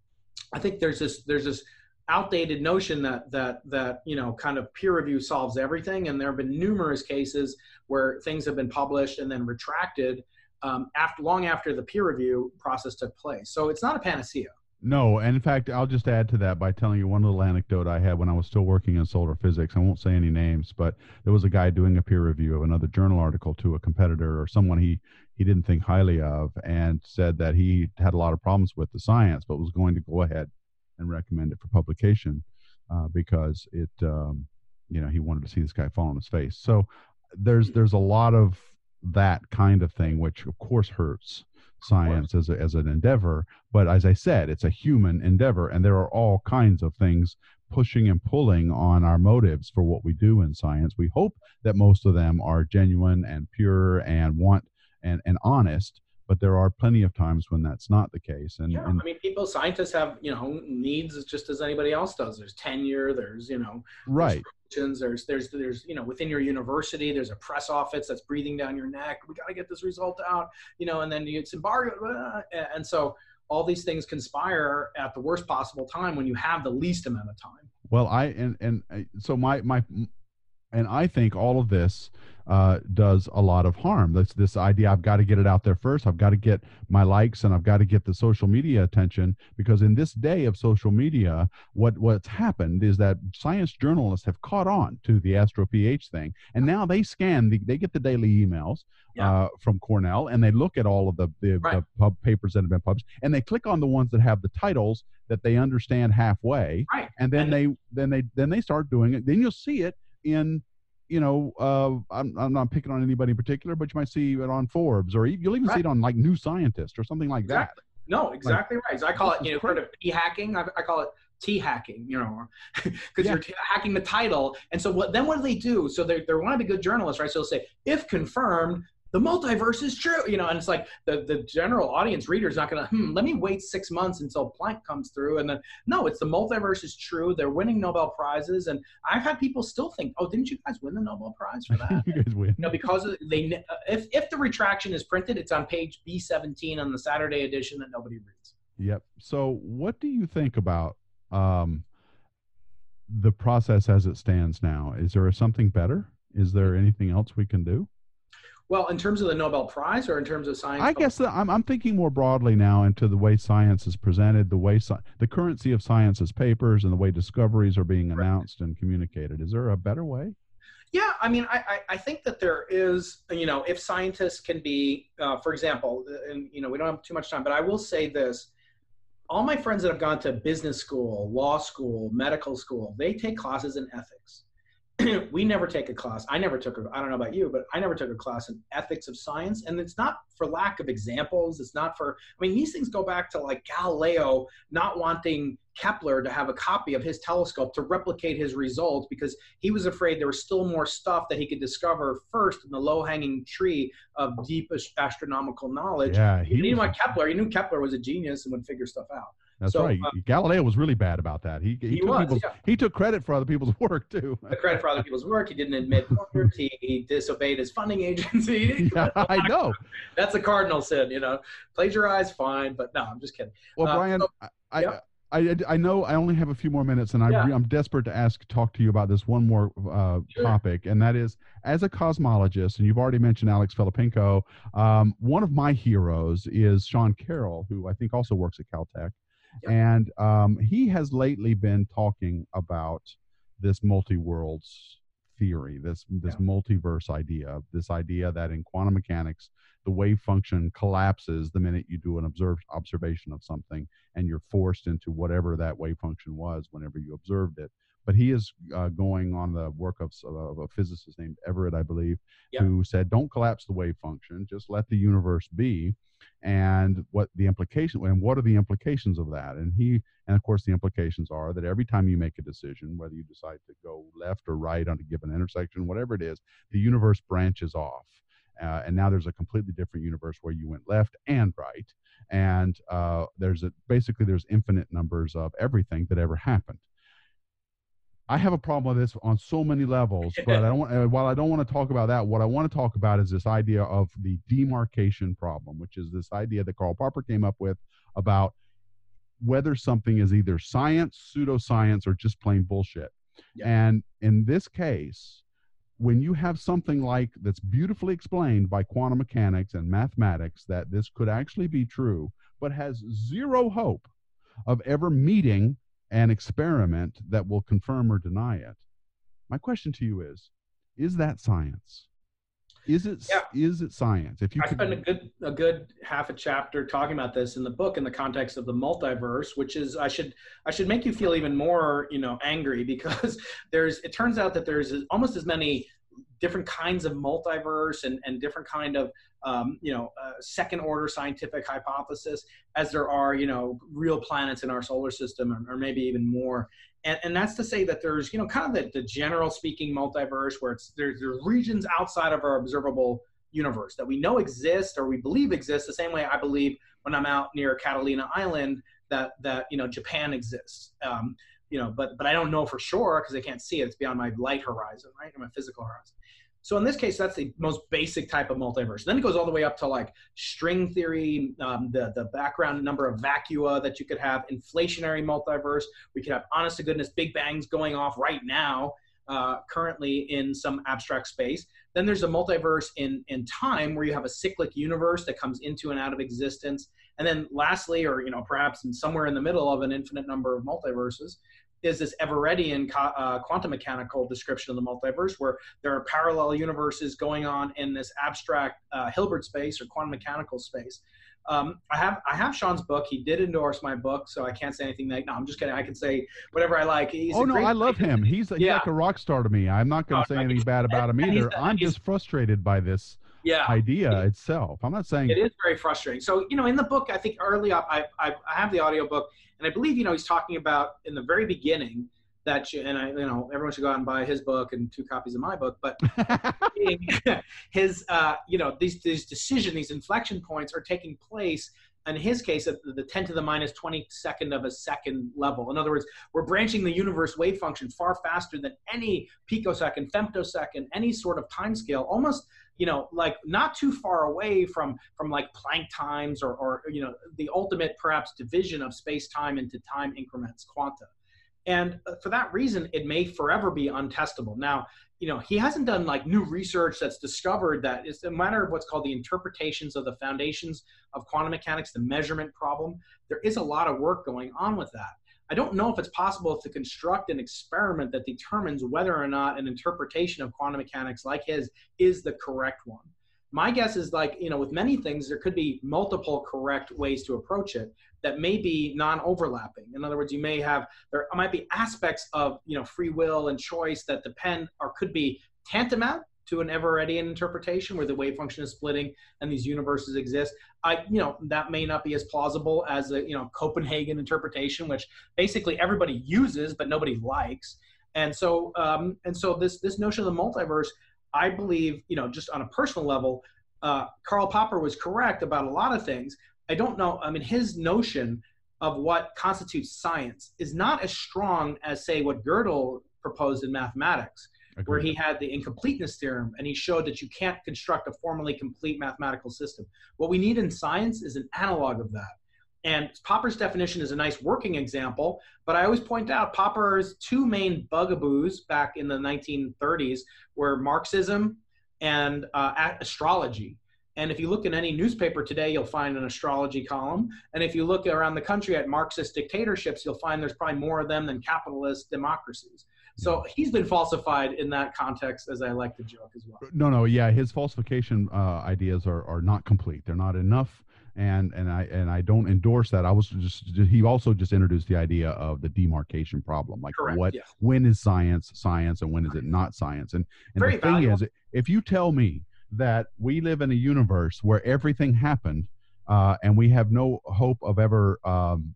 I think there's this, there's this outdated notion that that that you know kind of peer review solves everything. And there have been numerous cases where things have been published and then retracted um, after long after the peer review process took place. So it's not a panacea. No, and in fact, I'll just add to that by telling you one little anecdote I had when I was still working in solar physics. I won't say any names, but there was a guy doing a peer review of another journal article to a competitor or someone he he didn't think highly of, and said that he had a lot of problems with the science, but was going to go ahead and recommend it for publication uh, because it, um, you know, he wanted to see this guy fall on his face. So there's there's a lot of that kind of thing, which of course hurts science as, a, as an endeavor. But as I said, it's a human endeavor, and there are all kinds of things pushing and pulling on our motives for what we do in science. We hope that most of them are genuine and pure and want and, and honest but there are plenty of times when that's not the case. And, yeah, and I mean, people, scientists have you know needs just as anybody else does. There's tenure. There's you know right. There's, there's there's there's you know within your university there's a press office that's breathing down your neck. We got to get this result out. You know, and then it's embargoed. And so all these things conspire at the worst possible time when you have the least amount of time. Well, I and and uh, so my my and I think all of this uh, does a lot of harm. That's this idea I've got to get it out there first. I've got to get my likes and I've got to get the social media attention because in this day of social media, what what's happened is that science journalists have caught on to the astro-ph thing, and now they scan the, they get the daily emails yeah. uh, from Cornell and they look at all of the the, right. the pub papers that have been published and they click on the ones that have the titles that they understand halfway, right. and then and they then they then they start doing it. Then you'll see it in you know, uh, I'm, I'm not picking on anybody in particular, but you might see it on Forbes or you'll even right. see it on like New Scientist or something like exactly. that. No, exactly like, right. So I call it, you know, of T hacking. I, I call it T hacking, you know, because yeah. you're t- hacking the title. And so what? Then what do they do? So they they want to be good journalists, right? So they'll say, if confirmed, the multiverse is true, you know, and it's like the, the general audience reader is not going to, hmm, let me wait six months until Planck comes through. And then, no, it's the multiverse is true. They're winning Nobel Prizes. And I've had people still think, oh, didn't you guys win the Nobel Prize for that? you guys win. You know, because they, if, if the retraction is printed, it's on page B17 on the Saturday edition that nobody reads. Yep. So what do you think about um, the process as it stands now? Is there something better? Is there anything else we can do? Well, in terms of the Nobel Prize or in terms of science? I guess I'm, I'm thinking more broadly now into the way science is presented, the way sci- the currency of science's papers, and the way discoveries are being announced and communicated. Is there a better way? Yeah, I mean, I, I think that there is, you know, if scientists can be, uh, for example, and, you know, we don't have too much time, but I will say this. All my friends that have gone to business school, law school, medical school, they take classes in ethics. we never take a class. I never took a, I don't know about you, but I never took a class in ethics of science. And it's not for lack of examples. It's not for, I mean, these things go back to like Galileo not wanting Kepler to have a copy of his telescope to replicate his results because he was afraid there was still more stuff that he could discover first in the low hanging tree of deep astronomical knowledge. Yeah, he, he didn't want Kepler. He knew Kepler was a genius and would figure stuff out. That's so, right. Uh, Galileo was really bad about that. He he, he, took was, yeah. he took credit for other people's work too. the credit for other people's work. He didn't admit he, he disobeyed his funding agency. yeah, I know. That's a cardinal sin. You know, plagiarize fine, but no, I'm just kidding. Well, uh, Brian, so, I, yeah. I, I know I only have a few more minutes, and I, yeah. I'm desperate to ask talk to you about this one more uh, sure. topic, and that is as a cosmologist, and you've already mentioned Alex Filippenko. Um, one of my heroes is Sean Carroll, who I think also works at Caltech. And um, he has lately been talking about this multi-worlds theory, this this yeah. multiverse idea, this idea that in quantum mechanics, the wave function collapses the minute you do an observed observation of something, and you're forced into whatever that wave function was whenever you observed it. But he is uh, going on the work of, of, a physicist named Everett, I believe, yeah. who said, "Don't collapse the wave function; just let the universe be." and what the implication and what are the implications of that and he and of course the implications are that every time you make a decision whether you decide to go left or right on a given intersection whatever it is the universe branches off uh, and now there's a completely different universe where you went left and right and uh, there's a basically there's infinite numbers of everything that ever happened I have a problem with this on so many levels, but I don't want, while I don't want to talk about that, what I want to talk about is this idea of the demarcation problem, which is this idea that Karl Popper came up with about whether something is either science, pseudoscience, or just plain bullshit. Yeah. And in this case, when you have something like that's beautifully explained by quantum mechanics and mathematics that this could actually be true, but has zero hope of ever meeting an experiment that will confirm or deny it. My question to you is is that science? Is it Yeah. is it science? If you I could spent a good a good half a chapter talking about this in the book in the context of the multiverse, which is I should I should make you feel even more you know angry because there's it turns out that there's almost as many different kinds of multiverse and, and different kind of um, you know uh, second order scientific hypothesis as there are you know real planets in our solar system or, or maybe even more. And, and that's to say that there's you know kind of the, the general speaking multiverse where it's there's, there's regions outside of our observable universe that we know exist or we believe exist the same way i believe when i'm out near catalina island that that you know japan exists. Um, you know but but i don't know for sure because i can't see it. It's beyond my light horizon right? My physical horizon. So in this case that's the most basic type of multiverse. Then it goes all the way up to like string theory um, the the background number of vacua that you could have inflationary multiverse. We could have honest to goodness big bangs going off right now uh, currently in some abstract space. Then there's a multiverse in in time where you have a cyclic universe that comes into and out of existence. And then lastly or you know perhaps in somewhere in the middle of an infinite number of multiverses is this Everettian uh, quantum mechanical description of the multiverse, where there are parallel universes going on in this abstract uh, Hilbert space or quantum mechanical space. Um, I have I have Sean's book. He did endorse my book, so I can't say anything. That, no, I'm just kidding. I can say whatever I like. He's oh no, I love him. He's, he's Yeah. like a rock star to me. I'm not going Oh, to say no, anything bad about him either. the- I'm just frustrated by this Yeah, idea itself. I'm not saying it is very frustrating. So you know, in the book, I think early up, I I, I have the audiobook, and I believe you know he's talking about in the very beginning that you, and I you know everyone should go out and buy his book and two copies of my book, but his uh, you know these these decision these inflection points are taking place in his case at the 10 to the minus 22nd of a second level in other words we're branching the universe wave function far faster than any picosecond femtosecond any sort of time scale almost you know like not too far away from from like planck times or or you know the ultimate perhaps division of space time into time increments quanta. And uh, for that reason it may forever be untestable. Now you know he hasn't done like new research that's discovered that it's a matter of what's called the interpretations of the foundations of quantum mechanics the measurement problem. There is a lot of work going on with that i don't know if it's possible to construct an experiment that determines whether or not an interpretation of quantum mechanics like his is the correct one. My guess is like you know with many things there could be multiple correct ways to approach it that may be non-overlapping. In other words you may have there might be aspects of you know free will and choice that depend or could be tantamount to an Everettian interpretation where the wave function is splitting and these universes exist. I, you know, that may not be as plausible as a, you know, Copenhagen interpretation, which basically everybody uses but nobody likes. And so, um, and so this this notion of the multiverse, I believe, you know, just on a personal level, uh, Karl Popper was correct about a lot of things. I don't know. I mean, his notion of what constitutes science is not as strong as, say, what Gödel proposed in mathematics where he had the incompleteness theorem and he showed that you can't construct a formally complete mathematical system. What we need in science is an analog of that. And Popper's definition is a nice working example, but I always point out Popper's two main bugaboos back in the 1930s were Marxism and uh, astrology. And if you look in any newspaper today, you'll find an astrology column. And if you look around the country at Marxist dictatorships, you'll find there's probably more of them than capitalist democracies. So he's been falsified in that context, as I like to joke as well. no, no, yeah, his falsification uh, ideas are, are not complete. They're not enough, and and I and I don't endorse that. I was just he also just introduced the idea of the demarcation problem, like Correct. what yes. when is science science and when is it not science? And and Very the thing valuable. is, if you tell me that we live in a universe where everything happened, uh, and we have no hope of ever um,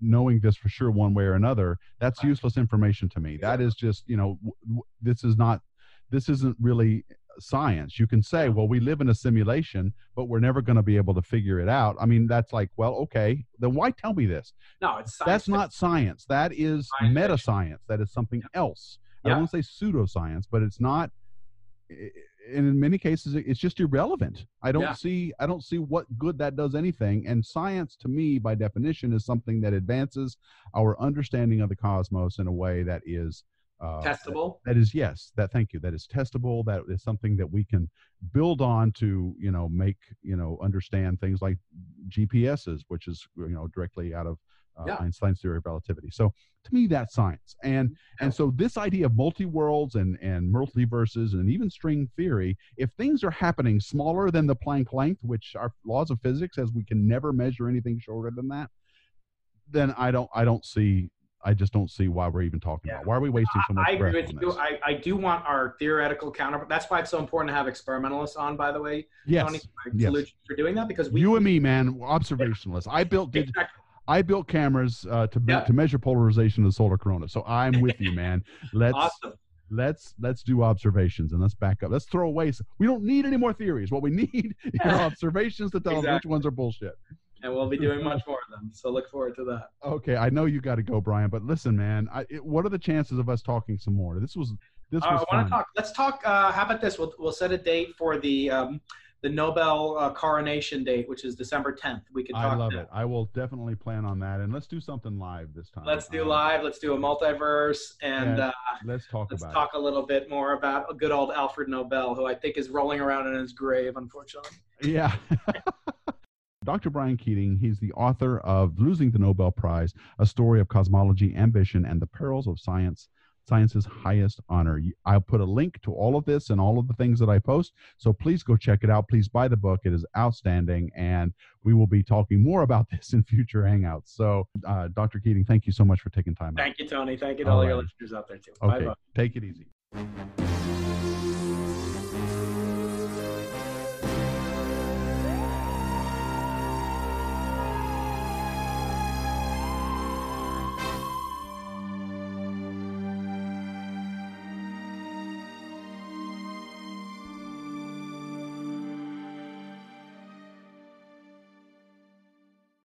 knowing this for sure one way or another, that's Right. useless information to me. That is just you know w- w- this is not this isn't really science. You can say, well, we live in a simulation, but we're never going to be able to figure it out. I mean, that's like, well, okay, then why tell me this? No, it's. That's not science. That is meta science That is something else. I don't say pseudoscience, but it's not. And in many cases, it's just irrelevant. I don't Yeah. see. I don't see what good that does anything. And science, to me, by definition, is something that advances our understanding of the cosmos in a way that is uh, testable. that is yes that thank you that is testable that is something that we can build on to you know make you know understand things like gps's which is you know directly out of uh, Yeah. Einstein's theory of relativity. So to me, that's science. And and so this idea of multi worlds and and multiverses and even string theory, if things are happening smaller than the Planck length, which are laws of physics says we can never measure anything shorter than that, then I don't I don't see I just don't see why we're even talking Yeah. about. Why are we wasting so much I agree with you. I, I do want our theoretical counter. That's why it's so important to have experimentalists on, by the way, yes. Tony. Yes. for doing that because we you and me, man, observationalists. I built did, Exactly. I built cameras uh, to Yeah. to measure polarization of the solar corona. So I'm with you, man. Let's awesome. let's let's do observations and let's back up. Let's throw away. s- We don't need any more theories. What we need are observations to tell us which ones are bullshit. And we'll be doing much more of them. So look forward to that. Okay, I know you got to go, Brian, but listen, man. I, it, what are the chances of us talking some more? This was this Uh, was I want to talk. Let's talk. Uh, how about this? We'll, we'll set a date for the um, the Nobel uh, coronation date, which is December 10th. We can talk. I love then. it. I will definitely plan on that, and let's do something live this time. Let's do Um, live. Let's do a multiverse, and uh, Let's talk let's talk a little bit more about a good old Alfred Nobel, who I think is rolling around in his grave, unfortunately. Yeah. Dr. Brian Keating, he's the author of Losing the Nobel Prize, a story of cosmology, ambition, and the perils of science, science's highest honor. I'll put a link to all of this and all of the things that I post. So please go check it out. Please buy the book. It is outstanding. And we will be talking more about this in future Hangouts. So, uh, Dr. Keating, thank you so much for taking time out. Thank you, Tony. Thank you to all your listeners out there too. Bye Okay, bye. take it easy.